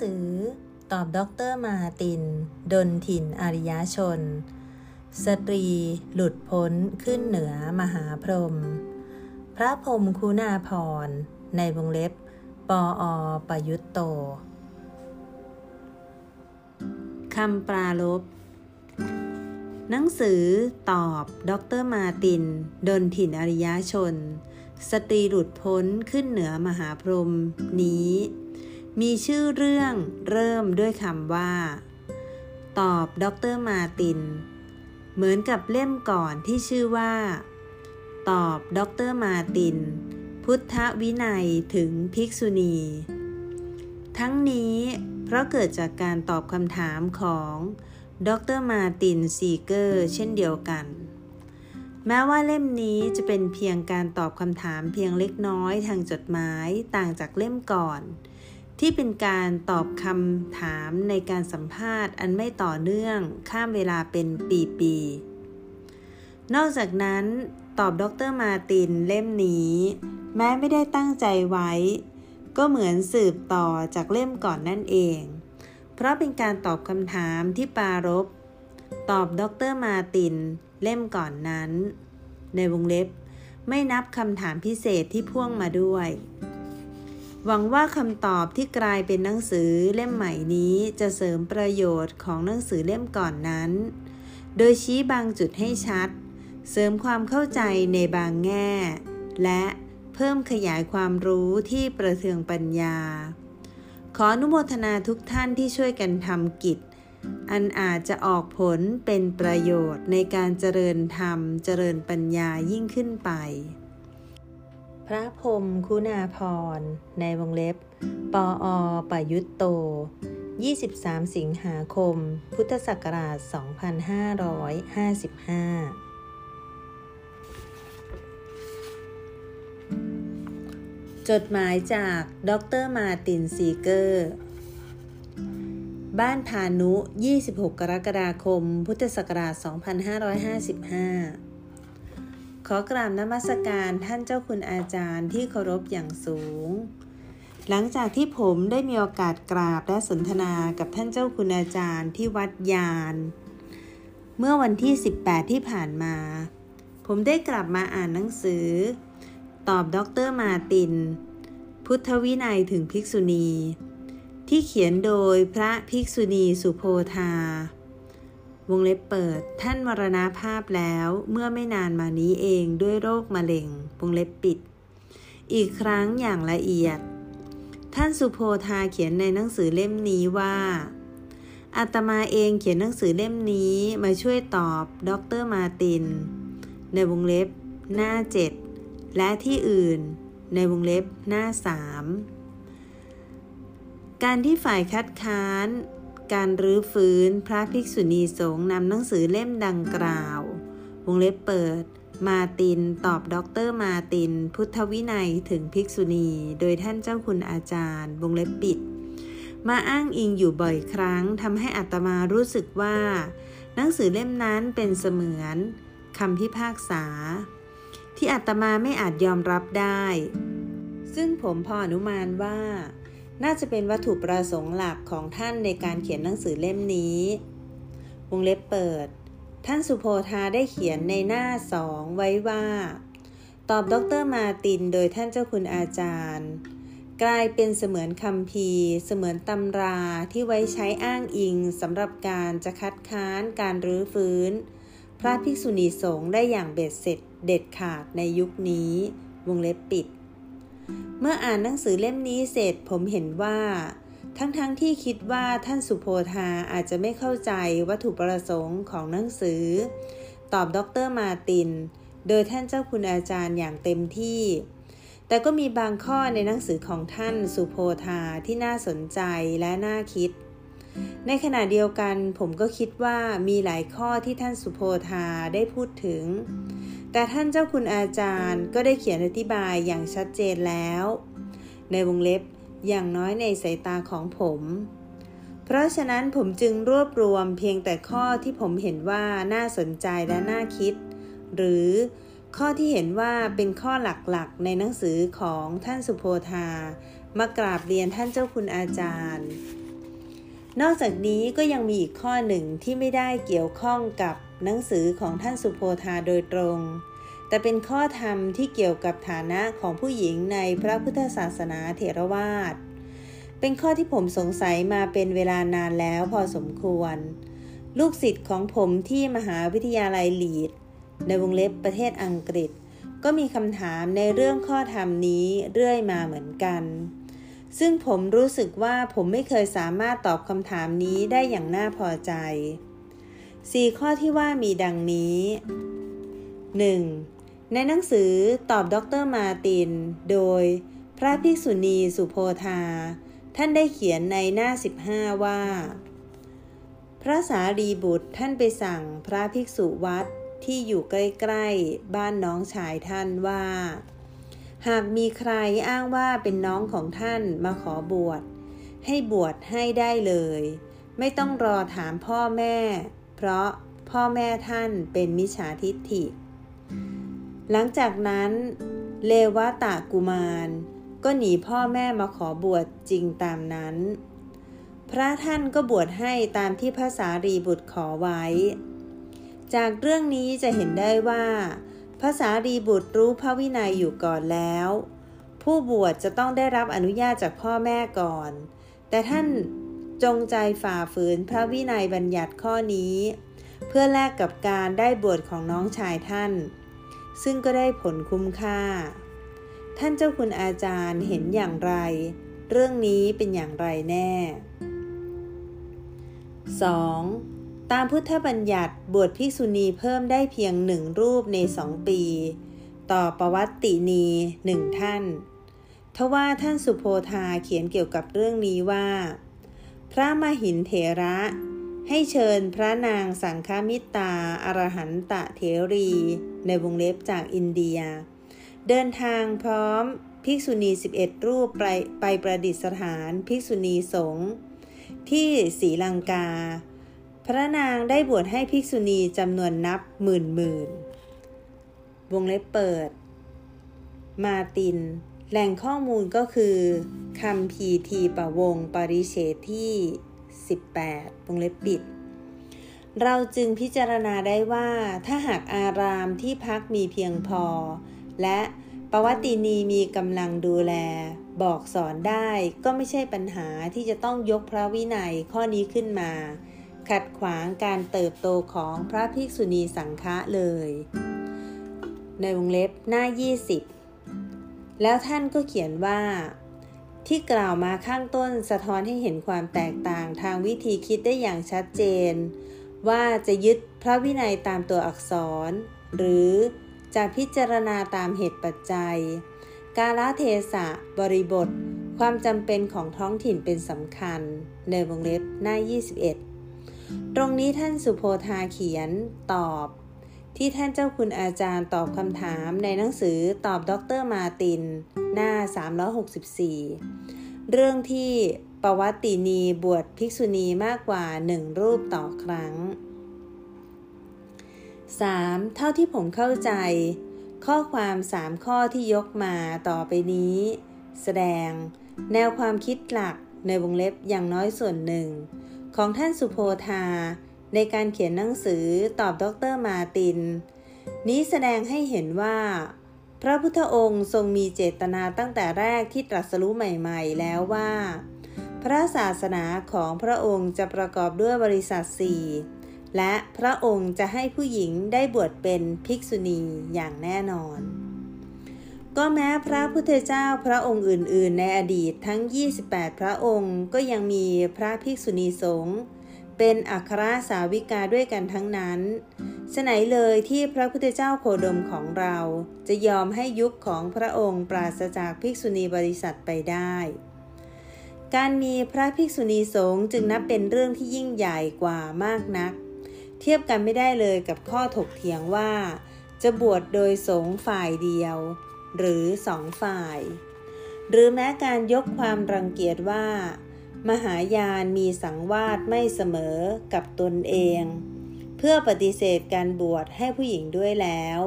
สือ ตอบด็อกเตอร์มาร์ติน ดลถิ่นอริยชน สตรีหลุดพ้นขึ้นเหนือมหาพรหมพระพรหมคุณาภรณ์ ในวงเล็บ ปออประยุตโตคำปราลบหนังสือตอบด็อกเตอร์มาร์ติน ดลถิ่นอริยชน สตรีหลุดพ้นขึ้นเหนือมหาพรหมนี้ มีชื่อเรื่องเริ่มด้วยคำว่า ตอบด็อกเตอร์มาร์ติน เหมือนกับเล่มก่อนที่ชื่อว่า ตอบด็อกเตอร์มาร์ติน พุทธวินัยถึงภิกษุณี ทั้งนี้เพราะเกิดจากการตอบคำถามของดร.มาร์ตินซีเกอร์เช่นเดียวกัน แม้ว่าเล่มนี้จะเป็นเพียงการตอบคำถามเพียงเล็กน้อยทางจดหมายต่างจากเล่มก่อน ที่เป็นการตอบคำถามในการสัมภาษณ์อันไม่ต่อเนื่องข้ามเวลาเป็นปีๆ นอกจากนั้นตอบดรมาตินเล่มนี้ แม้ไม่ได้ตั้งใจไว้ ก็เหมือนสืบต่อจากเล่มก่อนนั่นเอง เพราะเป็นการตอบคำถามที่ปารบตอบดรมาตินเล่มก่อนนั้น ในวงเล็บไม่นับคำถามพิเศษที่พ่วงมาด้วย หวังว่าคำตอบที่กลายเป็นหนังสือเล่มใหม่นี้จะเสริมประโยชน์ของหนังสือเล่มก่อนนั้น โดยชี้บางจุดให้ชัด เสริมความเข้าใจในบางแง่ และเพิ่มขยายความรู้ที่ประเทืองปัญญา ขออนุโมทนาทุกท่านที่ช่วยกันทำกิจ อันอาจจะออกผลเป็นประโยชน์ในการเจริญธรรม เจริญปัญญายิ่งขึ้นไป พระพรมคุณาพร ในวงเล็บ ปออปยุตโต 23 สิงหาคม พุทธศักราช 2555 จดหมายจากดรมาตินซีเกอร์ บ้านพานุ 26 กรกฎาคม พุทธศักราช 2555 ขอกราบนมัสการท่านเจ้าคุณอาจารย์ที่เคารพอย่างสูง หลังจากที่ผมได้มีโอกาสกราบและสนทนากับท่านเจ้าคุณอาจารย์ที่วัดยาน เมื่อวันที่ 18 ที่ผ่านมา ผมได้กลับมาอ่านหนังสือ ตอบด็อเตอร์มาติน พุทธวินัยถึงภิกษุณี ที่เขียนโดยพระภิกษุณีสุโพธา วงเล็บเปิด ท่านมรณาภาพแล้วเมื่อไม่นานมานี้เองด้วยโรคมะเร็ง วงเล็บปิด อีกครั้งอย่างละเอียด ท่านสุโพธาเขียนในหนังสือเล่มนี้ว่าอาตมาเองเขียนหนังสือเล่มนี้มาช่วยตอบดร.มาร์ติน ในวงเล็บ หน้าเจ็ดและที่อื่น ในวงเล็บหน้า 3 การที่ฝ่ายคัดค้าน การรื้อฟื้นพระภิกษุณีสงฆ์นำหนังสือเล่มดังกล่าว วงเล็บเปิด มาร์ตินตอบด็อกเตอร์มาร์ติน พุทธวินัยถึงภิกษุณี โดยท่านเจ้าคุณอาจารย์ วงเล็บปิด มาอ้างอิงอยู่บ่อยครั้งทำให้อัตมารู้สึกว่า หนังสือเล่มนั้นเป็นเสมือนคำพิพากษา ที่อาตมาไม่อาจยอมรับได้ ซึ่งผมพออนุมานว่า น่าจะเป็นวัตถุประสงค์หลักของท่านในการเขียนหนังสือเล่มนี้ วงเล็บเปิด ท่านสุโพธาได้เขียนในหน้าสองไว้ว่า ตอบดรมาตินโดยท่านเจ้าคุณอาจารย์ กลายเป็นเสมือนคำพีเสมือนตำราที่ไว้ใช้อ้างอิงสำหรับการจะคัดค้านการรื้อฟื้น พระภิกษุณีสงฆ์ได้อย่างเบ็ดเสร็จเด็ดขาดในยุคนี้ วงเล็บปิด เมื่ออ่านหนังสือเล่มนี้เสร็จผมเห็นว่า ทั้งๆทที่คิดว่าท่านสุโพธาอาจจะไม่เข้าใจวัตถุประสงค์ของหนังสือ ตอบดรมาติน โดยท่านเจ้าคุณอาจารย์อย่างเต็มที่ แต่ก็มีบางข้อในหนังสือของท่านสุโพธาที่น่าสนใจและน่าคิด ในขณะเดียวกันผมก็คิดว่ามีหลายข้อที่ท่านสุโพธาได้พูดถึง แต่ท่านเจ้าคุณอาจารย์ก็ได้เขียนอธิบายอย่างชัดเจนแล้ว ในวงเล็บอย่างน้อยในสายตาของผม เพราะฉะนั้นผมจึงรวบรวมเพียงแต่ข้อที่ผมเห็นว่าน่าสนใจและน่าคิด หรือข้อที่เห็นว่าเป็นข้อหลักๆ ในหนังสือของท่านสุโพธามากราบเรียนท่านเจ้าคุณอาจารย์ นอกจากนี้ก็ยังมีอีกข้อหนึ่งที่ไม่ได้เกี่ยวข้องกับหนังสือของท่านสุโพธาโดยตรง แต่เป็นข้อธรรมที่เกี่ยวกับฐานะของผู้หญิงในพระพุทธศาสนาเถรวาท เป็นข้อที่ผมสงสัยมาเป็นเวลานานแล้วพอสมควร ลูกศิษย์ของผมที่มหาวิทยาลัยลีด ในวงเล็บประเทศอังกฤษ ก็มีคำถามในเรื่องข้อธรรมนี้เรื่อยมาเหมือนกัน ซึ่งผมรู้สึกว่าผมไม่เคยสามารถตอบคำถามนี้ได้อย่างน่าพอใจสี่ข้อที่ว่ามีดังนี้ 1. ในหนังสือตอบดรมาติน โดยพระภิกษุณีสุโพธา ท่านได้เขียนในหน้า 15 ว่า พระสารีบุตรท่านไปสั่งพระภิกษุวัดที่อยู่ใกล้ ๆ บ้านน้องชายท่านว่า หากมีใครอ้างว่าเป็นน้องของท่านมาขอบวช ให้บวชให้ได้เลย ไม่ต้องรอถามพ่อแม่ เพราะพ่อแม่ท่านเป็นมิจฉาทิฏฐิ หลังจากนั้น เลวะตะกุมาร ก็หนีพ่อแม่มาขอบวชจริงตามนั้น พระท่านก็บวชให้ตามที่พระสารีบุตรขอไว้ จากเรื่องนี้จะเห็นได้ว่า พระสารีบุตรรู้พระวินัยอยู่ก่อนแล้ว ผู้บวชจะต้องได้รับอนุญาตจากพ่อแม่ก่อน แต่ท่านจงใจฝ่าฝืนพระวินัยบัญญัติข้อนี้ เพื่อแลกกับการได้บวชของน้องชายท่าน ซึ่งก็ได้ผลคุ้มค่า ท่านเจ้าคุณอาจารย์เห็นอย่างไร เรื่องนี้เป็นอย่างไรแน่ 2. ตามพุทธบัญญัติบวชภิกษุณีเพิ่มได้เพียงหนึ่งรูปในสองปี ต่อประวัตินีหนึ่งท่าน ทว่าท่านสุโพธาเขียนเกี่ยวกับเรื่องนี้ว่า พระมหินเถระให้เชิญพระนางสังฆมิตาอรหันตะเถรี ในวงเล็บจากอินเดีย เดินทางพร้อมภิกษุณี 11 รูปไปไปประดิษฐานภิกษุณีสงฆ์ที่ศรีลังกา พระนางได้บวชให้ภิกษุณีจำนวนนับหมื่นหมื่นวงเล็บเปิด มาติน แหล่งข้อมูลก็คือคำพีทีปะวงปริเฉทที่ 18 วงเล็บปิด เราจึงพิจารณาได้ว่าถ้าหากอารามที่พักมีเพียงพอ และปวัตินีมีกำลังดูแล บอกสอนได้ก็ไม่ใช่ปัญหาที่จะต้องยกพระวินัยข้อนี้ขึ้นมา ขัดขวางการเติบโตของพระภิกษุณีสังฆะเลย ในวงเล็บหน้า 20 แล้วท่านก็เขียนว่า ที่กล่าวมาข้างต้นสะท้อนให้เห็นความแตกต่างทางวิธีคิดได้อย่างชัดเจน ว่าจะยึดพระวินัยตามตัวอักษร หรือจะพิจารณาตามเหตุปัจจัย กาลเทศะ บริบท ความจำเป็นของท้องถิ่นเป็นสำคัญ ในวงเล็บหน้า 21 ตรงนี้ท่านสุโพธาเขียนตอบ ที่ท่านเจ้าคุณอาจารย์ตอบคำถามในหนังสือตอบดรมาติน หน้า 364 เรื่องที่ปวัตินีบวชภิกษุณีมากกว่าหนึ่งรูปต่อครั้ง 3. เท่าที่ผมเข้าใจ ข้อความ 3 ข้อที่ยกมาต่อไปนี้ แสดง แนวความคิดหลักในวงเล็บอย่างน้อยส่วนหนึ่ง ของท่านสุโพธา ในการเขียนหนังสือตอบดรมาติน นี้แสดงให้เห็นว่า พระพุทธองค์ทรงมีเจตนาตั้งแต่แรกที่ตรัสรู้ใหม่ๆ แล้วว่า พระศาสนาของพระองค์จะประกอบด้วยบริษัทสี่และพระองค์จะให้ผู้หญิงได้บวชเป็นภิกษุณีอย่างแน่นอน ก็แม้พระพุทธเจ้าพระองค์อื่น ๆ ในอดีตทั้ง 28 พระองค์ก็ยังมีพระภิกษุณีสงฆ์เป็นอัครสาวิกาด้วยกันทั้งนั้นฉไหนเลยที่พระพุทธเจ้าโคดมของเรา จะยอมให้ยุคของพระองค์ปราศจากภิกษุณีบริษัทไปได้ การมีพระภิกษุณีสงฆ์จึงนับเป็นเรื่องที่ยิ่งใหญ่กว่ามากนัก เทียบกันไม่ได้เลยกับข้อถกเถียงว่า จะบวชโดยสงฆ์ฝ่ายเดียว หรือสองฝ่าย หรือแม้การยกความรังเกียจว่า มหายานมีสังวาสไม่เสมอกับตนเอง เพื่อปฏิเสธการบวชให้ผู้หญิงด้วยแล้ว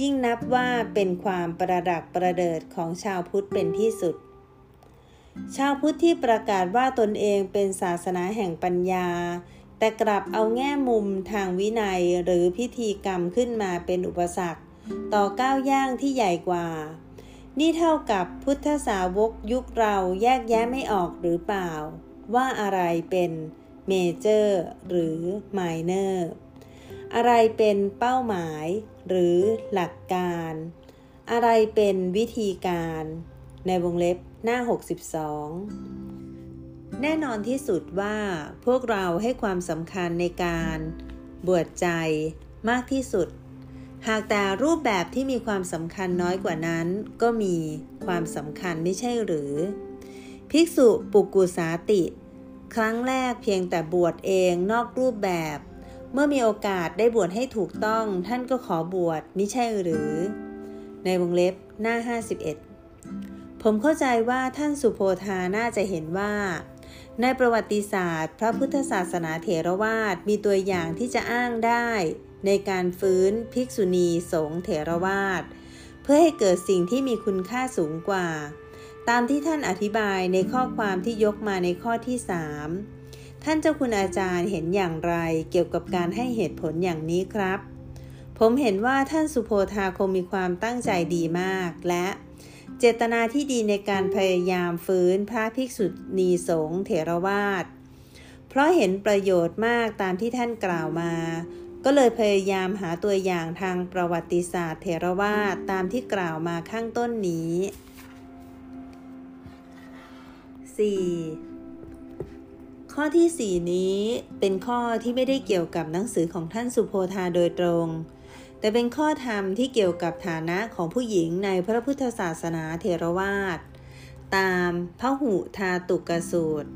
ยิ่งนับว่าเป็นความประดักประเดิดของชาวพุทธเป็นที่สุด ชาวพุทธที่ประกาศว่าตนเองเป็นศาสนาแห่งปัญญาแต่กลับเอาแง่มุมทางวินัยหรือพิธีกรรมขึ้นมาเป็นอุปสรรค ต่อก้าวย่างที่ใหญ่กว่า นี่เท่ากับพุทธสาวกยุคเราแยกแยะไม่ออกหรือเปล่า ว่าอะไรเป็น major หรือ minor อะไรเป็นเป้าหมายหรือหลักการ อะไรเป็นวิธีการ ในวงเล็บหน้า 62 แน่นอนที่สุดว่าพวกเราให้ความสำคัญในการ บวชใจมากที่สุด หากแต่รูปแบบที่มีความสำคัญน้อยกว่านั้น ก็มีความสำคัญไม่ใช่หรือ ภิกษุปุกุสาติ ครั้งแรกเพียงแต่บวชเองนอกรูปแบบ เมื่อมีโอกาสได้บวชให้ถูกต้อง ท่านก็ขอบวชไม่ใช่หรือ ในวงเล็บหน้า 51 ผมเข้าใจว่าท่านสุโพธาน่าจะเห็นว่า ในประวัติศาสตร์ พระพุทธศาสนาเถรวาทมีตัวอย่างที่จะอ้างได้ ในการฟื้นภิกษุณีสงฆ์เถรวาท เพื่อให้เกิดสิ่งที่มีคุณค่าสูงกว่า ตามที่ท่านอธิบายในข้อความที่ยกมาในข้อที่สามท่านเจ้าคุณอาจารย์เห็นอย่างไรเกี่ยวกับการให้เหตุผลอย่างนี้ครับ ผมเห็นว่าท่านสุโพธาคงมีความตั้งใจดีมาก และเจตนาที่ดีในการพยายามฟื้นพระภิกษุณีสงฆ์เถรวาท เพราะเห็นประโยชน์มากตามที่ท่านกล่าวมา ก็เลยพยายามหาตัวอย่างทางประวัติศาสตร์เถรวาทตามที่กล่าวมาข้างต้นนี้ 4. ข้อที่ 4 นี้เป็นข้อที่ไม่ได้เกี่ยวกับหนังสือของท่านสุโพธาโดยตรง แต่เป็นข้อธรรมที่เกี่ยวกับฐานะของผู้หญิงในพระพุทธศาสนาเทรวาสตามพระหุทาตุกสูตร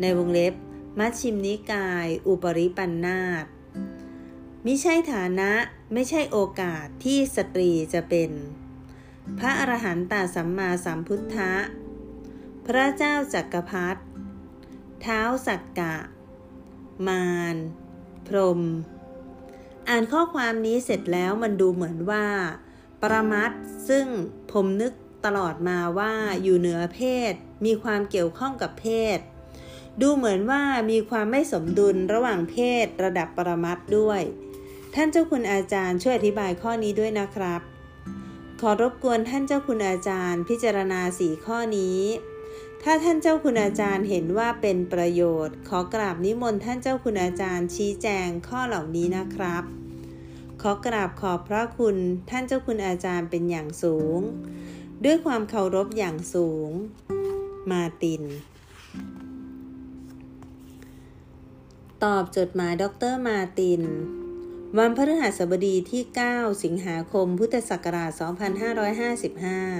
ในวงเล็บมัชชิมนิกาย อุปริปันนาต มิใช่ฐานะไม่ใช่โอกาสที่สตรีจะเป็น พระอรหันตสัมมาสัมพุทธะ พระเจ้าจักรพรรดิเท้าสักกะ มาร พรหมอ่านข้อความนี้เสร็จแล้วมันดูเหมือนว่า ปรมัตถ์ซึ่งผมนึกตลอดมาว่าอยู่เหนือเพศ มีความเกี่ยวข้องกับเพศ ดูเหมือนว่ามีความไม่สมดุลระหว่างเพศระดับปรมัตถ์ด้วย ท่านเจ้าคุณอาจารย์ช่วยอธิบายข้อนี้ด้วยนะครับ ขอรบกวนท่านเจ้าคุณอาจารย์ พิจารณาสีข้อนี้ ถ้าท่านเจ้าคุณอาจารย์เห็นว่าเป็นประโยชน์ ขอกราบนิมนต์ท่านเจ้าคุณอาจารย์ชี้แจงข้อเหล่านี้นะครับ ขอกราบขอบพระคุณท่านเจ้าคุณอาจารย์เป็นอย่างสูง ด้วยความเคารพอย่างสูง มาตินตอบจดหมายดรมาติน วันพฤหัสบดีที่ 9 สิงหาคม พุทธศักราช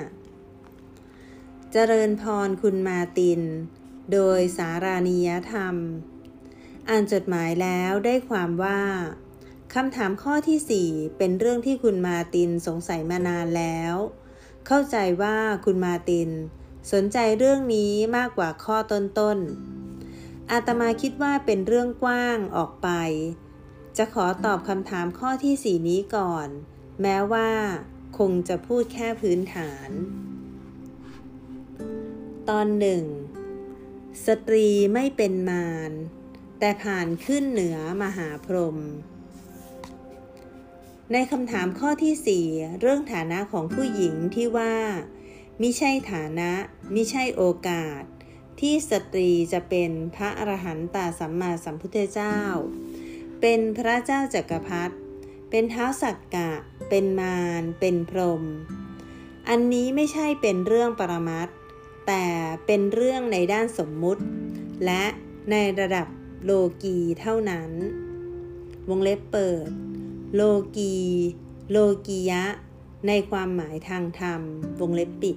2555 เจริญพรคุณมาติน โดยสารานิยธรรม อ่านจดหมายแล้วได้ความว่าคำถามข้อที่ 4 เป็นเรื่องที่คุณมาตินสงสัยมานานแล้ว เข้าใจว่าคุณมาติน สนใจเรื่องนี้มากกว่าข้อต้นๆอาตมาคิดว่าเป็นเรื่องกว้างออกไป จะขอตอบคำถามข้อที่ 4 นี้ก่อน แม้ว่าคงจะพูดแค่พื้นฐาน ตอนหนึ่ง สตรีไม่เป็นมาร แต่ผ่านขึ้นเหนือมหาพรหมในคำถามข้อที่ 4 เรื่องฐานะของผู้หญิงที่ว่ามิใช่ฐานะมิใช่โอกาส ที่สตรีจะเป็นพระอรหันตสัมมาสัมพุทธเจ้า เป็นพระเจ้าจักรพรรดิเป็นเท้าสักกะ เป็นมารเป็นพรหมอันนี้ไม่ใช่เป็นเรื่องปรมัตถ์แต่เป็นเรื่องในด้านสมมุติ และในระดับโลกีเท่านั้น วงเล็บเปิด โลกี โลกียะ ในความหมายทางธรรม วงเล็บปิด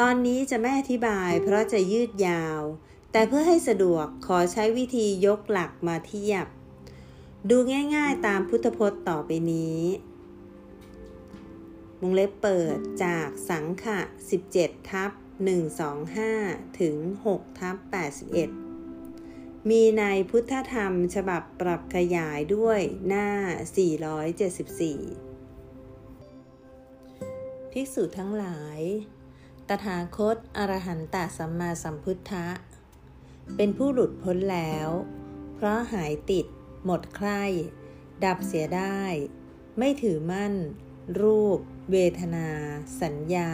ตอนนี้จะไม่อธิบายเพราะจะยืดยาว แต่เพื่อให้สะดวกขอใช้วิธียกหลักมาเทียบ ดูง่ายๆตามพุทธพจน์ต่อไปนี้วงเล็บเปิดจากสังขะ 17 ทับ 125 ถึง 6 ทับ 81 มีในพุทธธรรมฉบับปรับขยายด้วยหน้า 474 ภิกษุทั้งหลาย ตถาคตอรหันตสัมมาสัมพุทธะ เป็นผู้หลุดพ้นแล้ว เพราะหายติด หมดใคร่ดับเสียได้ ไม่ถือมั่น รูป เวทนา สัญญา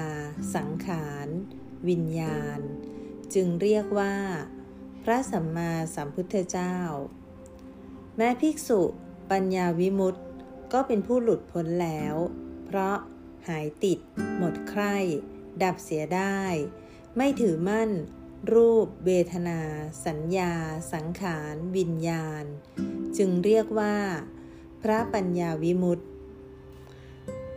สังขาร วิญญาณ จึงเรียกว่า พระสัมมาสัมพุทธเจ้า แม้ภิกษุปัญญาวิมุตติก็เป็นผู้หลุดพ้นแล้ว เพราะหายติด หมดใคร่ดับเสียได้ ไม่ถือมั่น รูป เวทนา สัญญา สังขาร วิญญาณ จึงเรียกว่า พระปัญญาวิมุตติ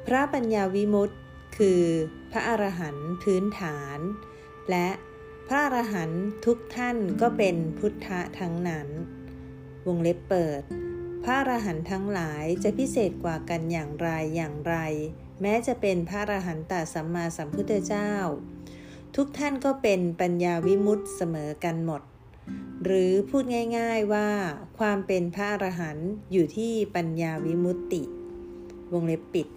พระปัญญาวิมุตติคือพระอรหันต์พื้นฐาน และพระอรหันต์ทุกท่านก็เป็นพุทธะทั้งนั้น วงเล็บเปิด พระอรหันต์ทั้งหลายจะพิเศษกว่ากันอย่างไรอย่างไร แม้จะเป็นพระอรหันตสัมมาสัมพุทธเจ้า ทุกท่านก็เป็นปัญญาวิมุตต์เสมอกันหมด หรือพูดง่ายๆว่าความเป็นพระอรหันต์อยู่ที่ปัญญาวิมุตติ วงเล็บปิด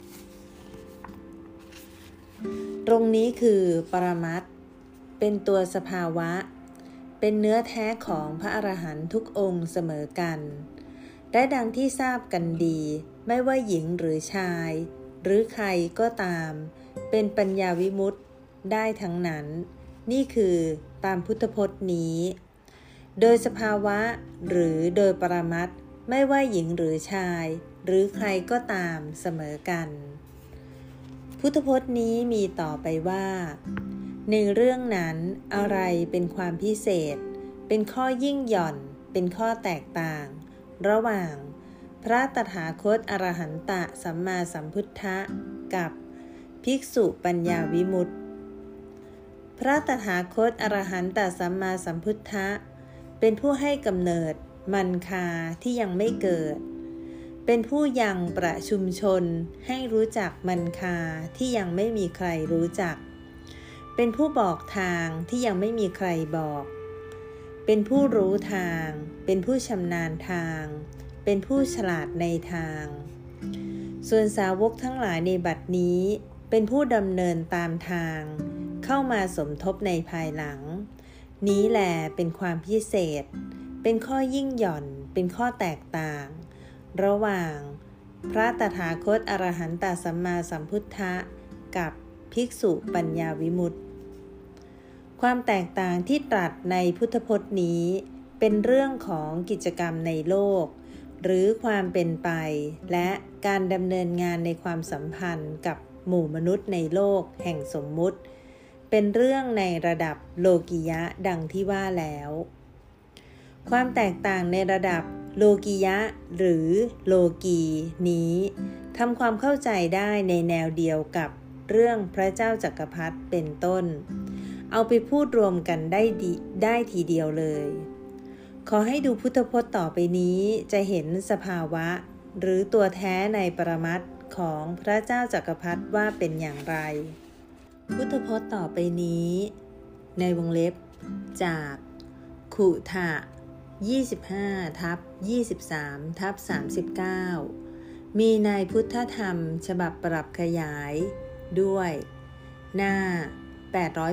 ตรงนี้คือปรมัตเป็นตัวสภาวะ เป็นเนื้อแท้ของพระอรหันต์ทุกองค์เสมอกัน และดังที่ทราบกันดี ไม่ว่าหญิงหรือชาย หรือใครก็ตาม เป็นปัญญาวิมุตต์ได้ทั้งนั้น นี่คือตามพุทธพจน์นี้ โดยสภาวะหรือโดยปรมัตไม่ว่าหญิงหรือชาย หรือใครก็ตามเสมอกัน พุทธพจน์นี้มีต่อไปว่า ในเรื่องนั้นอะไรเป็นความพิเศษ เป็นข้อยิ่งหย่อน เป็นข้อแตกต่าง ระหว่าง พระตถาคตอรหันตะสัมมาสัมพุทธะกับภิกษุปัญญาวิมุตติ พระตถาคตอรหันตสัมมาสัมพุทธะ เป็นผู้ให้กำเนิด มันคาที่ยังไม่เกิด เป็นผู้ยังประชุมชนให้รู้จักมันคาที่ยังไม่มีใครรู้จัก เป็นผู้บอกทางที่ยังไม่มีใครบอก เป็นผู้รู้ทาง เป็นผู้ชำนาญทาง เป็นผู้ฉลาดในทาง ส่วนสาวกทั้งหลายในบัดนี้ เป็นผู้ดำเนินตามทาง เข้ามาสมทบในภายหลัง นี้แหละเป็นความพิเศษ เป็นข้อยิ่งหย่อน เป็นข้อแตกต่าง ระหว่าง พระตถาคตอรหันตสัมมาสัมพุทธะ กับภิกษุปัญญาวิมุตติ ความแตกต่างที่ตรัสในพุทธพจน์นี้ เป็นเรื่องของกิจกรรมในโลก หรือความเป็นไป และการดำเนินงานในความสัมพันธ์กับหมู่มนุษย์ในโลกแห่งสมมุติ เป็นเรื่องในระดับโลกิยะดังที่ว่าแล้ว ความแตกต่างในระดับโลกิยะหรือโลกีนี้ทำความเข้าใจได้ในแนวเดียวกับเรื่องพระเจ้าจักรพรรดิเป็นต้น เอาไปพูดรวมกันได้ได้ทีเดียวเลย ขอให้ดูพุทธพจน์ต่อไปนี้จะเห็นสภาวะ หรือตัวแท้ในปรมัตของพระเจ้าจักรพรรดิว่าเป็นอย่างไร พุทธพจน์ต่อไปนี้ ในวงเล็บ จากขุทะ25ทับ23ทับ39 มีในพุทธธรรมฉบับปรับขยายด้วย หน้า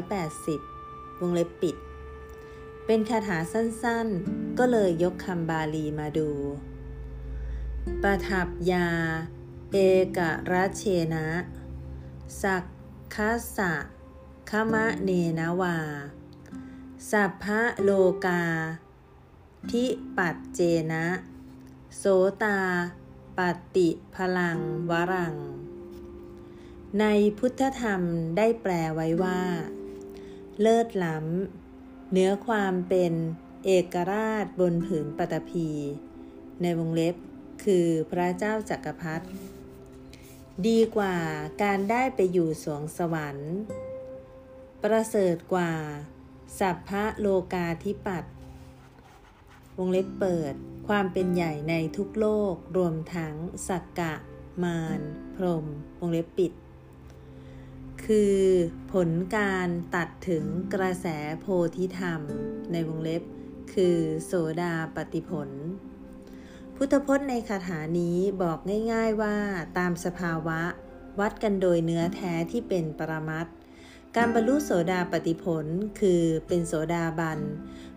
880 วงเล็บปิด เป็นคาถาสั้นๆ ก็เลยยกคำบาลีมาดูปทับยา เอกรัชเชนะ สัก คัสสะขมะเนนาวา สัพพะโลกาทิปัจเจนะ โสตาปฏิพลังวรัง ในพุทธธรรมได้แปลไว้ว่า เลิศล้ำเนื้อความเป็นเอกราชบนผืนปตพี ในวงเล็บคือพระเจ้าจักรพรรดิ ดีกว่าการได้ไปอยู่สวงสวรรค์ ประเสริฐกว่า สัพพะโลกาธิปัตวงเล็บเปิด ความเป็นใหญ่ในทุกโลกรวมทั้งสักกะ มารพรมวงเล็บปิด คือผลการตัดถึงกระแสโพธิธรรมในวงเล็บ คือโสดาปฏิผล พุทธพจน์ในคาถานี้บอกง่าย ๆว่าตามสภาวะ วัดกันโดยเนื้อแท้ที่เป็นปรมัตการบรรลุโสดาปติผลคือเป็นโสดาบัน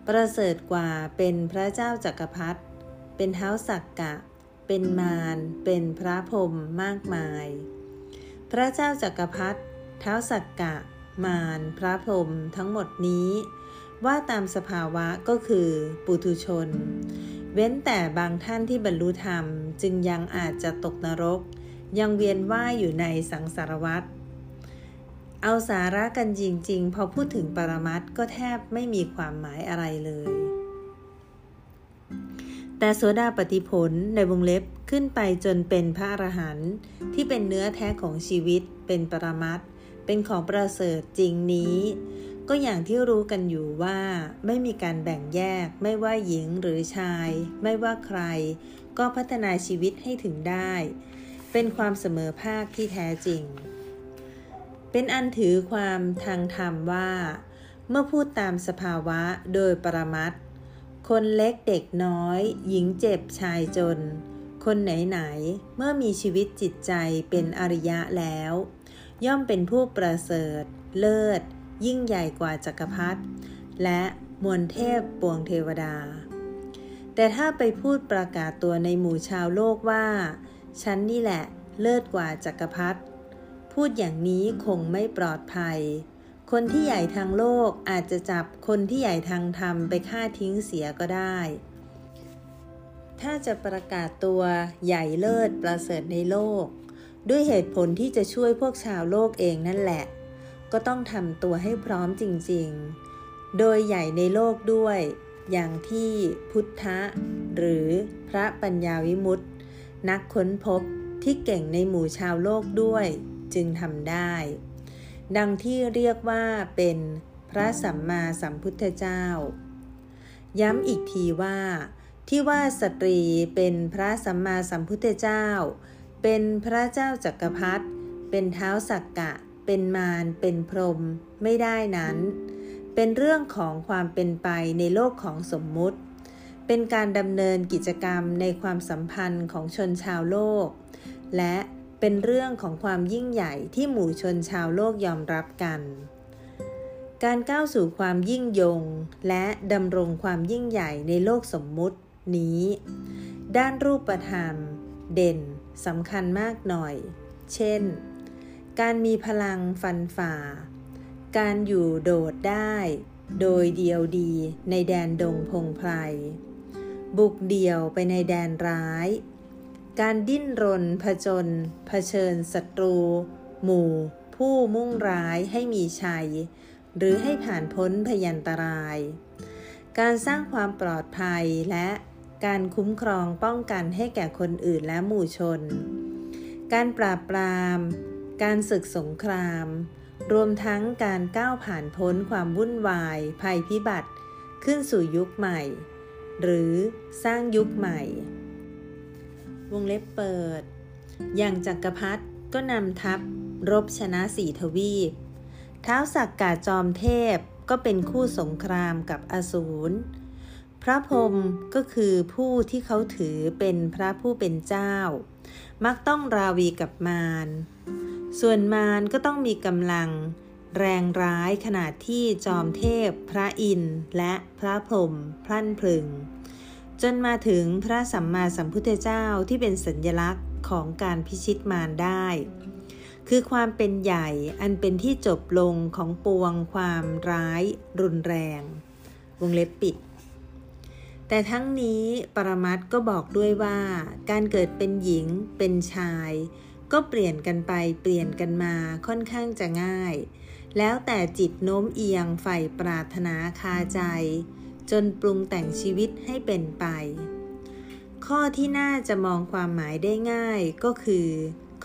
ประเสริฐกว่าเป็นพระเจ้าจักรพรรดิเป็นเท้าสักกะ เป็นมารเป็นพระพรหมมากมาย พระเจ้าจักรพรรดิเท้าสักกะ มารพระพรหมทั้งหมดนี้ ว่าตามสภาวะก็คือปุถุชน เว้นแต่บางท่านที่บรรลุธรรมจึงยังอาจจะตกนรก ยังเวียนว่ายอยู่ในสังสารวัฏเอาสาระกันจริง ๆ พอพูดถึงปรมัตก็แทบไม่มีความหมายอะไรเลย แต่โสดาปฏิผลในวงเล็บขึ้นไปจนเป็นพระอรหันต์ที่เป็นเนื้อแท้ของชีวิตเป็นปรมัตเป็นของประเสริฐจริงนี้ ก็อย่างที่รู้กันอยู่ว่าไม่มีการแบ่งแยก ไม่ว่าหญิงหรือชาย ไม่ว่าใคร ก็พัฒนาชีวิตให้ถึงได้ เป็นความเสมอภาคที่แท้จริง เป็นอันถือความทางธรรมว่า เมื่อพูดตามสภาวะโดยปรมัตคนเล็กเด็กน้อย หญิงเจ็บชายจน คนไหนๆเมื่อมีชีวิตจิตใจเป็นอริยะแล้ว ย่อมเป็นผู้ประเสริฐ เลิศ ยิ่งใหญ่กว่าจักรพรรดิและมวลเทพปวงเทวดา แต่ถ้าไปพูดประกาศตัวในหมู่ชาวโลกว่า ฉันนี่แหละเลิศกว่าจักรพรรดิพูดอย่างนี้คงไม่ปลอดภัย คนที่ใหญ่ทางโลกอาจจะจับคนที่ใหญ่ทางธรรมไปฆ่าทิ้งเสียก็ได้ ถ้าจะประกาศตัวใหญ่เลิศประเสริฐในโลก ด้วยเหตุผลที่จะช่วยพวกชาวโลกเองนั่นแหละ ก็ต้องทำตัวให้พร้อมจริงๆ โดยใหญ่ในโลกด้วย อย่างที่พุทธะ หรือพระปัญญาวิมุตติ นักค้นพบที่เก่งในหมู่ชาวโลกด้วยจึงทำได้ ดังที่เรียกว่าเป็นพระสัมมาสัมพุทธเจ้า ย้ำอีกทีว่า ที่ว่าสตรีเป็นพระสัมมาสัมพุทธเจ้า เป็นพระเจ้าจักรพรรดิเป็นเท้าสักกะ เป็นมารเป็นพรหมไม่ได้นั้น เป็นเรื่องของความเป็นไปในโลกของสมมุติ เป็นการดำเนินกิจกรรมในความสัมพันธ์ของชนชาวโลก และเป็นเรื่องของความยิ่งใหญ่ที่หมู่ชนชาวโลกยอมรับกัน การก้าวสู่ความยิ่งยง และดำรงความยิ่งใหญ่ในโลกสมมุตินี้ ด้านรูปธรรม เด่นสำคัญมากหน่อย เช่น การมีพลังฟันฝ่า การอยู่โดดได้ โดยเดียวดีในแดนดงพงไพร บุกเดี่ยวไปในแดนร้าย การดิ้นรนผจญเผชิญศัตรู หมู่ ผู้มุ่งร้ายให้มีชัย หรือให้ผ่านพ้นพยันตราย การสร้างความปลอดภัยและการคุ้มครองป้องกันให้แก่คนอื่นและหมู่ชน การปราบปราม การศึกสงคราม รวมทั้งการก้าวผ่านพ้นความวุ่นวาย ภัยพิบัติ ขึ้นสู่ยุคใหม่ หรือสร้างยุคใหม่ วงเล็บเปิด อย่างจักรพรรดิก็นำทัพรบชนะสี่ทวีป ท้าวสักกาจอมเทพก็เป็นคู่สงครามกับอสูร พระพรหมก็คือผู้ที่เขาถือเป็นพระผู้เป็นเจ้า มักต้องราวีกับมาร ส่วนมารก็ต้องมีกำลัง แรงร้ายขนาดที่จอมเทพ พระอินทร์และพระพรหมพลั่นพลึง จนมาถึงพระสัมมาสัมพุทธเจ้าที่เป็นสัญลักษณ์ของการพิชิตมารได้ คือความเป็นใหญ่อันเป็นที่จบลงของปวงความร้ายรุนแรง วงเล็บปิด แต่ทั้งนี้ปรมัตก็บอกด้วยว่า การเกิดเป็นหญิงเป็นชาย ก็เปลี่ยนกันไปเปลี่ยนกันมาค่อนข้างจะง่าย แล้วแต่จิตโน้มเอียงใฝ่ปรารถนาคาใจ จนปรุงแต่งชีวิตให้เป็นไป ข้อที่น่าจะมองความหมายได้ง่ายก็คือ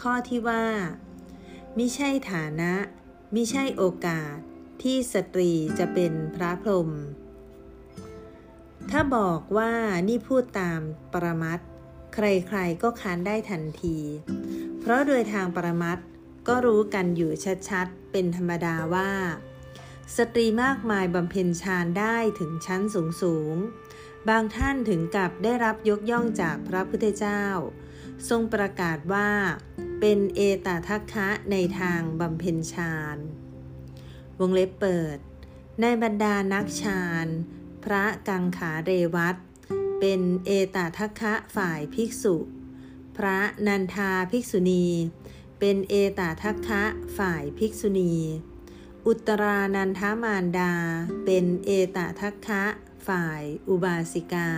ข้อที่ว่ามิใช่ฐานะมิใช่โอกาสที่สตรีจะเป็นพระพรหม ถ้าบอกว่านี่พูดตามปรมัตใครๆก็ค้านได้ทันที เพราะโดยทางปรมัตก็รู้กันอยู่ชัดๆ เป็นธรรมดาว่า สตรีมากมายบำเพ็ญฌานได้ถึงชั้นสูงสูงบางท่านถึงกับได้รับยกย่องจากพระพุทธเจ้า ทรงประกาศว่า เป็นเอตทัคคะในทางบำเพ็ญฌาน วงเล็บเปิด ในบรรดานักฌาน พระกังขาเรวัตเป็นเอตทัคคะฝ่ายภิกษุ พระนันทาภิกษุณี เป็นเอตทัคคะฝ่ายภิกษุณี อุตรานันทามารดา เป็นเอตทัคคะฝ่ายอุบาสิกา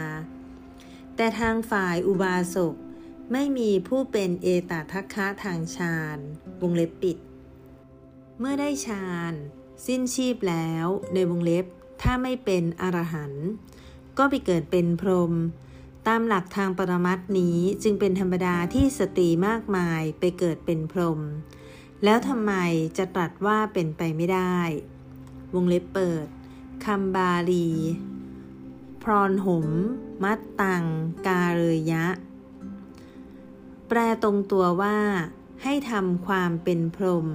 แต่ทางฝ่ายอุบาสกไม่มีผู้เป็นเอตทัคคะทางฌานวงเล็บปิด เมื่อได้ฌาน สิ้นชีพแล้วในวงเล็บ ถ้าไม่เป็นอรหันต์ก็ไปเกิดเป็นพรหมตามหลักทางปรมัตนี้จึงเป็นธรรมดาที่สตรีมากมายไปเกิดเป็นพรหมแล้วทำไมจะตรัสว่าเป็นไปไม่ได้ วงเล็บเปิดคำบาลี พรอนหม มัดตัง กาเรยะ แปลตรงตัวว่า ให้ทำความเป็นพรหม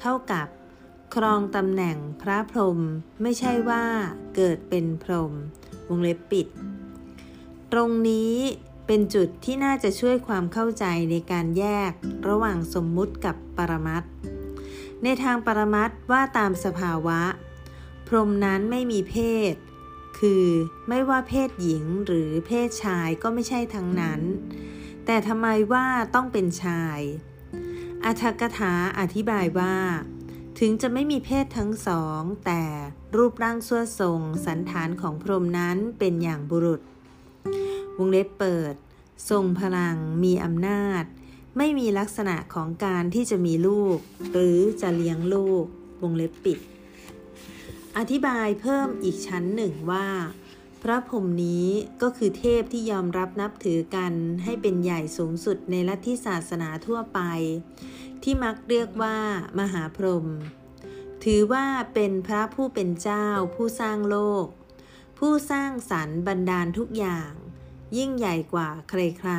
เท่ากับ ครองตำแหน่งพระพรหมไม่ใช่ว่าเกิดเป็นพรหมวงเล็บปิด ตรงนี้เป็นจุดที่น่าจะช่วยความเข้าใจในการแยกระหว่างสมมุติกับปรมัตในทางปรมัตว่าตามสภาวะ พรหมนั้นไม่มีเพศ คือไม่ว่าเพศหญิงหรือเพศชายก็ไม่ใช่ทั้งนั้น แต่ทำไมว่าต้องเป็นชาย อัธกถาอธิบายว่า ถึงจะไม่มีเพศทั้งสอง แต่รูปร่างส่วทรงสันฐานของพรหมนั้นเป็นอย่างบุรุษ วงเล็บเปิด ทรงพลัง มีอำนาจ ไม่มีลักษณะของการที่จะมีลูก หรือจะเลี้ยงลูก วงเล็บปิด อธิบายเพิ่มอีกชั้นหนึ่งว่า พระพรหมนี้ก็คือเทพที่ยอมรับนับถือกันให้เป็นใหญ่สูงสุดในลัทธิศาสนาทั่วไป ที่มักเรียกว่า มหาพรหมถือว่าเป็นพระผู้เป็นเจ้าผู้สร้างโลก ผู้สร้างสรรค์บรรดาลทุกอย่าง ยิ่งใหญ่กว่าใคร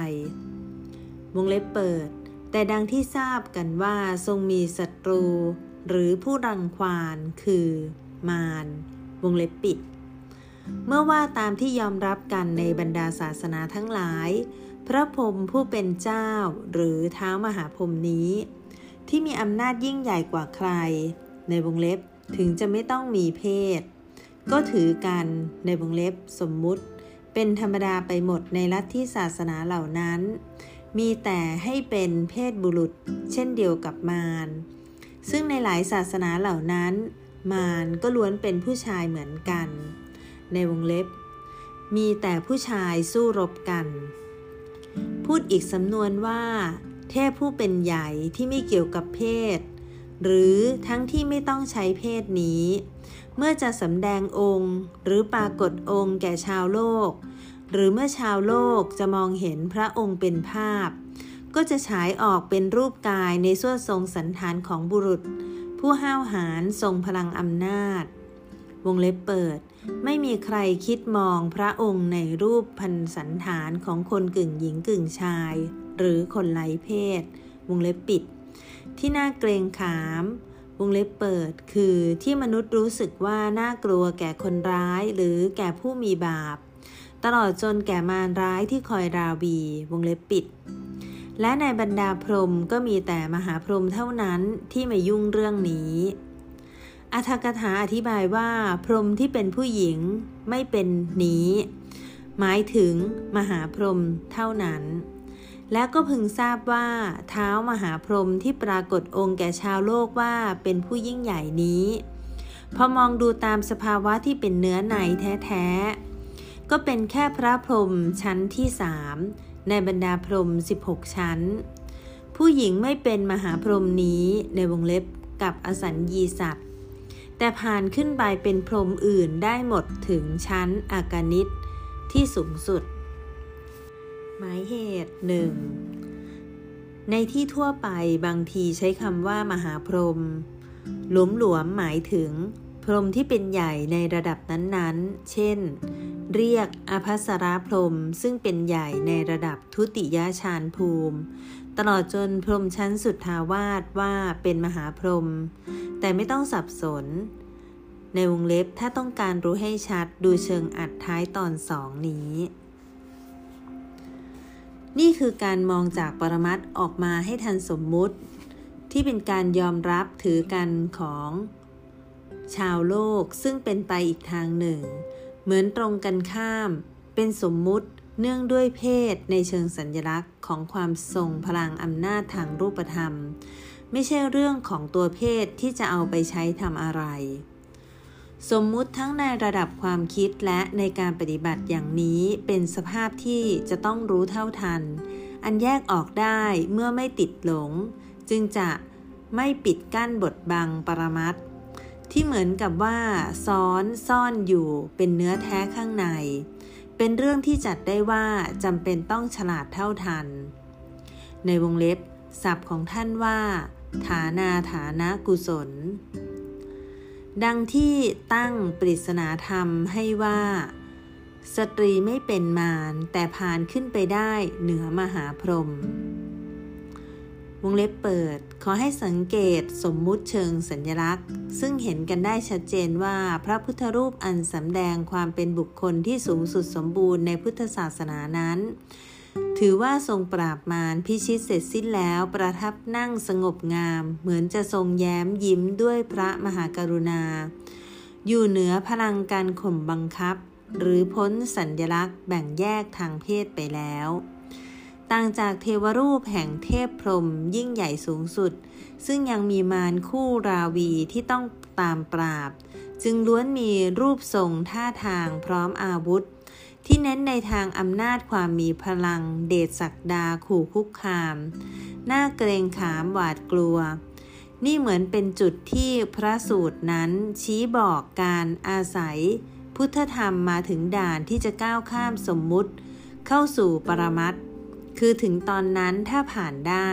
ๆวงเล็บเปิด แต่ดังที่ทราบกันว่าทรงมีศัตรู หรือผู้รังควานคือ มารวงเล็บปิด เมื่อว่าตามที่ยอมรับกันในบรรดาศาสนาทั้งหลาย พระพรหมผู้เป็นเจ้าหรือเท้ามหาพรหมนี้ ที่มีอำนาจยิ่งใหญ่กว่าใคร ในวงเล็บถึงจะไม่ต้องมีเพศ ก็ถือกันในวงเล็บสมมุติ เป็นธรรมดาไปหมดในลัทธิศาสนาเหล่านั้น มีแต่ให้เป็นเพศบุรุษ เช่นเดียวกับมารซึ่งในหลายศาสนาเหล่านั้น มารก็ล้วนเป็นผู้ชายเหมือนกัน ในวงเล็บ มีแต่ผู้ชายสู้รบกัน พูดอีกสำนวนว่า เทพผู้เป็นใหญ่ที่ไม่เกี่ยวกับเพศ หรือทั้งที่ไม่ต้องใช้เพศนี้ เมื่อจะสำแดงองค์ หรือปรากฏองค์แก่ชาวโลก หรือเมื่อชาวโลกจะมองเห็นพระองค์เป็นภาพ ก็จะฉายออกเป็นรูปกายในส่วนทรงสันฐานของบุรุษ ผู้ห้าวหาญทรงพลังอำนาจ วงเล็บเปิดไม่มีใครคิดมองพระองค์ในรูปพันสันฐานของคนกึ่งหญิงกึ่งชาย หรือคนไร้เพศ วงเล็บปิด ที่น่าเกรงขาม วงเล็บเปิด คือที่มนุษย์รู้สึกว่าน่ากลัวแก่คนร้ายหรือแก่ผู้มีบาป ตลอดจนแก่มารร้ายที่คอยราวี วงเล็บปิด และในบรรดาพรหมก็มีแต่มหาพรหมเท่านั้นที่มายุ่งเรื่องนี้อัธกถาอธิบายว่าพรหมที่เป็นผู้หญิงไม่เป็นนี้ หมายถึงมหาพรหมเท่านั้น แล้วก็พึงทราบว่าเท้ามหาพรหมที่ปรากฏองค์แก่ชาวโลกว่าเป็นผู้ยิ่งใหญ่นี้ พอมองดูตามสภาวะที่เป็นเนื้อในแท้ๆ ก็เป็นแค่พระพรหมชั้นที่สามในบรรดาพรหม16 ชั้น ผู้หญิงไม่เป็นมหาพรหมนี้ในวงเล็บกับอสัญญีสัตว์แต่ผ่านขึ้นไปเป็นพรหมอื่นได้หมดถึงชั้นอากานิตที่สูงสุด หมายเหตุหนึ่งในที่ทั่วไปบางทีใช้คำว่ามหาพรหมหลวมหลวมหมายถึง พรหมที่เป็นใหญ่ในระดับนั้นๆ เช่น เรียกอภัสราพรหมซึ่งเป็นใหญ่ในระดับทุติยชาญภูมิ ตลอดจนพรหมชั้นสุดทาวาสว่าเป็นมหาพรหมแต่ไม่ต้องสับสน ในวงเล็บถ้าต้องการรู้ให้ชัดดูเชิงอัดท้ายตอนสองนี้ นี่คือการมองจากปรมัตออกมาให้ทันสมมุติ ที่เป็นการยอมรับถือกันของ ชาวโลกซึ่งเป็นไปอีกทางหนึ่ง เหมือนตรงกันข้าม เป็นสมมุติเนื่องด้วยเพศในเชิงสัญลักษณ์ของความทรงพลังอำนาจทางรูปธรรม ไม่ใช่เรื่องของตัวเพศที่จะเอาไปใช้ทำอะไร สมมุติทั้งในระดับความคิดและในการปฏิบัติอย่างนี้เป็นสภาพที่จะต้องรู้เท่าทัน อันแยกออกได้เมื่อไม่ติดหลง จึงจะไม่ปิดกั้นบทบังปรมัตที่เหมือนกับว่า ซ้อนซ่อนอยู่เป็นเนื้อแท้ข้างใน เป็นเรื่องที่จัดได้ว่าจำเป็นต้องฉลาดเท่าทัน ในวงเล็บศัพท์ของท่านว่า ฐานาฐานะกุศล ดังที่ตั้งปริศนาธรรมให้ว่า สตรีไม่เป็นมารแต่ผ่านขึ้นไปได้เหนือมหาพรหมวงเล็บเปิด ขอให้สังเกตสมมุติเชิงสัญลักษณ์ ซึ่งเห็นกันได้ชัดเจนว่าพระพุทธรูปอันสำแดงความเป็นบุคคลที่สูงสุดสมบูรณ์ในพุทธศาสนานั้น ถือว่าทรงปราบมารพิชิตเสร็จสิ้นแล้วประทับนั่งสงบงาม เหมือนจะทรงแย้มยิ้มด้วยพระมหากรุณา อยู่เหนือพลังการข่มบังคับ หรือพ้นสัญลักษณ์แบ่งแยกทางเพศไปแล้ว ต่างจากเทวรูปแห่งเทพพรหมยิ่งใหญ่สูงสุด ซึ่งยังมีมารคู่ราวีที่ต้องตามปราบ จึงล้วนมีรูปทรงท่าทางพร้อมอาวุธ ที่เน้นในทางอำนาจความมีพลัง เดชศักดาขู่คุกคาม น่าเกรงขามหวาดกลัว นี่เหมือนเป็นจุดที่พระสูตรนั้นชี้บอกการอาศัย พุทธธรรมมาถึงด่านที่จะก้าวข้ามสมมุติ เข้าสู่ปรมัตคือถึงตอนนั้นถ้าผ่านได้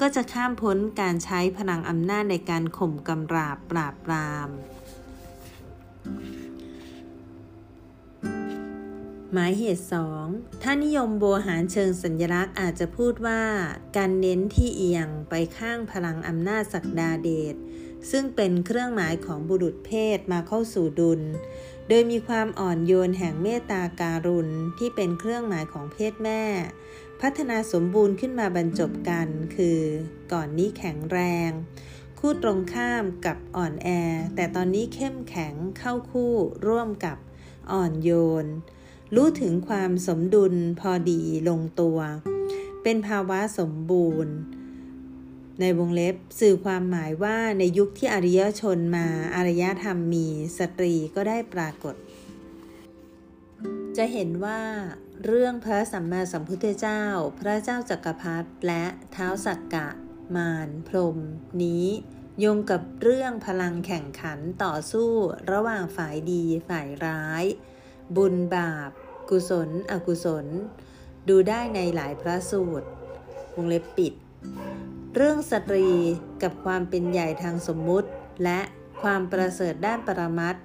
ก็จะข้ามพ้นการใช้พลังอำนาจในการข่มกำราบปราบปราม หมายเหตุสองถ้านิยมโบหารเชิงสัญลักษณ์อาจจะพูดว่า การเน้นที่เอียงไปข้างพลังอำนาจศักดาเดชซึ่งเป็นเครื่องหมายของบุรุษเพศมาเข้าสู่ดุล โดยมีความอ่อนโยนแห่งเมตตาการุณที่เป็นเครื่องหมายของเพศแม่ พัฒนาสมบูรณ์ขึ้นมาบรรจบกัน คือ ก่อนนี้แข็งแรง คู่ตรงข้ามกับอ่อนแอ แต่ตอนนี้เข้มแข็งเข้าคู่ร่วมกับอ่อนโยน รู้ถึงความสมดุลพอดีลงตัว เป็นภาวะสมบูรณ์ ในวงเล็บสื่อความหมายว่าในยุคที่อริยชนมาอารยธรรมมีสตรีก็ได้ปรากฏ จะเห็นว่าเรื่องพระสัมมาสัมพุทธเจ้า พระเจ้าจักรพรรดิและเท้าสักกะ มารพรม นี้โยงกับเรื่องพลังแข่งขันต่อสู้ระหว่างฝ่ายดีฝ่ายร้าย บุญบาป กุศล อกุศล ดูได้ในหลายพระสูตร วงเล็บปิด เรื่องสตรีกับความเป็นใหญ่ทางสมมุติ และความประเสริฐด้านปรมัต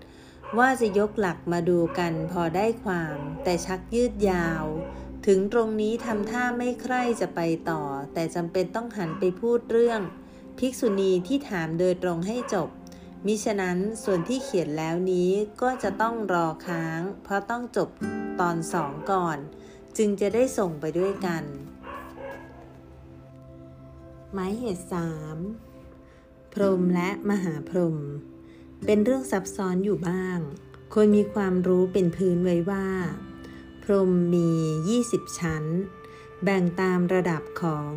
ว่าจะยกหลักมาดูกันพอได้ความ แต่ชักยืดยาว ถึงตรงนี้ทำท่าไม่ใคร่จะไปต่อ แต่จำเป็นต้องหันไปพูดเรื่อง ภิกษุณีที่ถามโดยตรงให้จบ มิฉะนั้นส่วนที่เขียนแล้วนี้ก็จะต้องรอค้าง เพราะต้องจบตอนสองก่อน จึงจะได้ส่งไปด้วยกัน หมายเหตุสามพรหมและมหาพรหมเป็นเรื่องซับซ้อนอยู่บ้าง คนมีความรู้เป็นพื้นไว้ว่า พรหมมี 20 ชั้น แบ่งตามระดับของ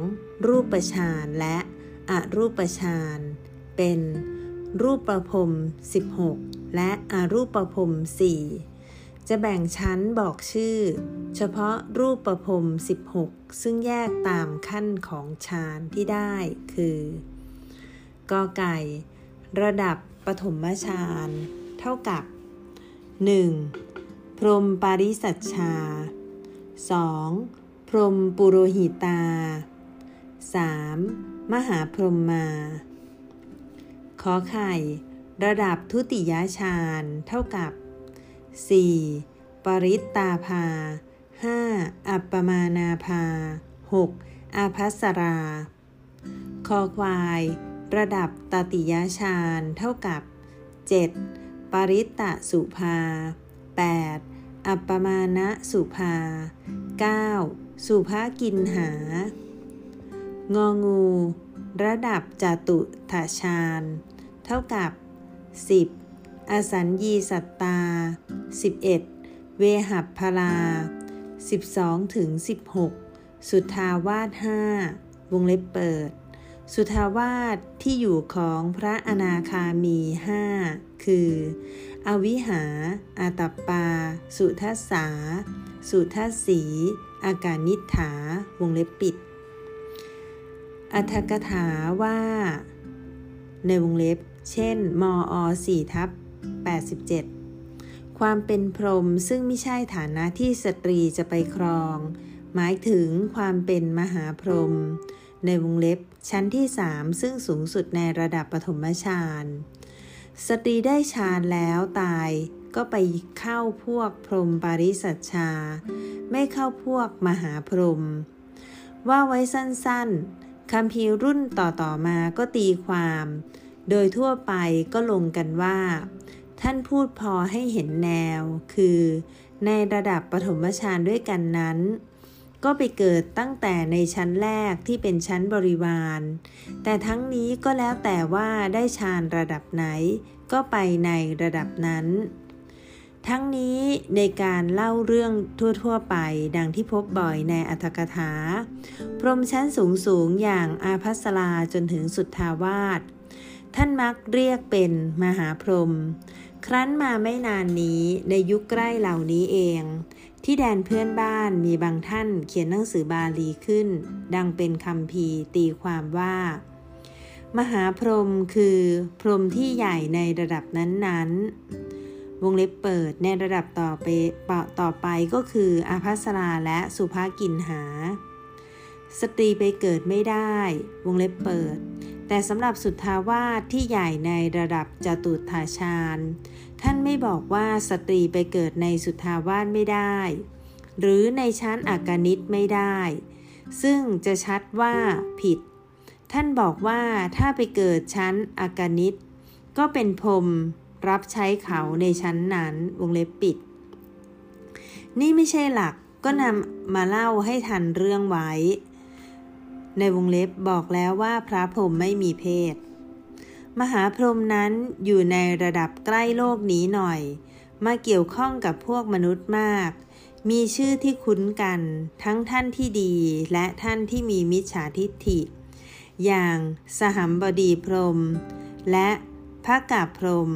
รูปฌานและอรูปฌานเป็น รูปประพรม 16 และอรูปประพรม 4 จะแบ่งชั้นบอกชื่อ เฉพาะรูปประพรม 16 ซึ่งแยกตามขั้นของฌานที่ได้คือกอไก่ ระดับปฐมฌานเท่ากับ 1. พรมปาริสัชชา 2. พรมปุโรหิตา 3. มหาพรหมมา ขอไข่ ระดับทุติยฌานเท่ากับ 4. ปริตตาภา 5. อัปปมานาภา 6. อาภัสรา คอควาย ระดับตติยฌานเท่ากับ 7. ปริตตสุภา 8. อัปปมาณะสุภา 9. สุภากินหา งองู ระดับจตุถฌาน ท่ากับ 10 อสัญญีสัตตา 11. เวหัพพลา 12ถึง16 สุทาวาส5วงเล็บเปิด สุทาวาสที่อยู่ของพระอนาคามีห้าคือ อวิหา อาตัปปา สุทัสสา สุทัสสี อากานิฐาวงเล็บปิด อัธกถาว่า ในวงเล็บ เช่น มอ4ทับ87 ความเป็นพรหมซึ่งไม่ใช่ฐานะที่สตรีจะไปครอง หมายถึงความเป็นมหาพรหมในวงเล็บชั้นที่สามซึ่งสูงสุดในระดับปฐมฌานสตรีได้ฌานแล้วตายก็ไปเข้าพวกพรหมปาริสัชชา ไม่เข้าพวกมหาพรหมว่าไว้สั้นๆคำพีรุ่นต่อๆมาก็ตีความ โดยทั่วไปก็ลงกันว่า ท่านพูดพอให้เห็นแนว คือ ในระดับปฐมฌานด้วยกันนั้น ก็ไปเกิดตั้งแต่ในชั้นแรกที่เป็นชั้นบริวาร แต่ทั้งนี้ก็แล้วแต่ว่าได้ฌานระดับไหน ก็ไปในระดับนั้นทั้งนี้ในการเล่าเรื่องทั่ว ๆ ไปดังที่พบบ่อยในอัตถกถา พรมชั้นสูงสูงอย่างอาภัสราจนถึงสุทธาวาส ท่านมักเรียกเป็นมหาพรหม ครั้นมาไม่นานนี้ในยุคใกล้เหล่านี้เอง ที่แดนเพื่อนบ้านมีบางท่านเขียนหนังสือบาลีขึ้น ดังเป็นคำพีตีความว่า มหาพรหมคือพรหมที่ใหญ่ในระดับนั้นๆ วงเล็บเปิดในระดับต่อไปต่อไปก็คืออาภัสราและสุภากินหา สตรีไปเกิดไม่ได้ วงเล็บเปิด แต่สำหรับสุทธาวาสที่ใหญ่ในระดับจตุถาฌานท่านไม่บอกว่าสตรีไปเกิดในสุทธาวาสไม่ได้ หรือในชั้นอากานิตไม่ได้ ซึ่งจะชัดว่าผิด ท่านบอกว่าถ้าไปเกิดชั้นอากานิต ก็เป็นพรมรับใช้เขาในชั้นนั้นวงเล็บปิด นี่ไม่ใช่หลักก็นำมาเล่าให้ทันเรื่องไว้ ในวงเล็บบอกแล้วว่าพระพรหมไม่มีเพศ มหาพรหมนั้นอยู่ในระดับใกล้โลกนี้หน่อย มาเกี่ยวข้องกับพวกมนุษย์มาก มีชื่อที่คุ้นกัน ทั้งท่านที่ดีและท่านที่มีมิจฉาทิฏฐิ อย่างสหัมบดีพรหมและพระกาพรหม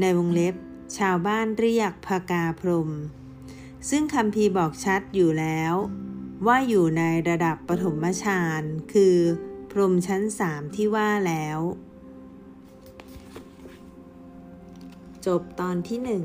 ในวงเล็บ ชาวบ้านเรียกพากาพรหมซึ่งคำพีบอกชัดอยู่แล้ว ว่าอยู่ในระดับปฐมฌานคือ พรมชั้นสามที่ว่าแล้ว จบตอนที่หนึ่ง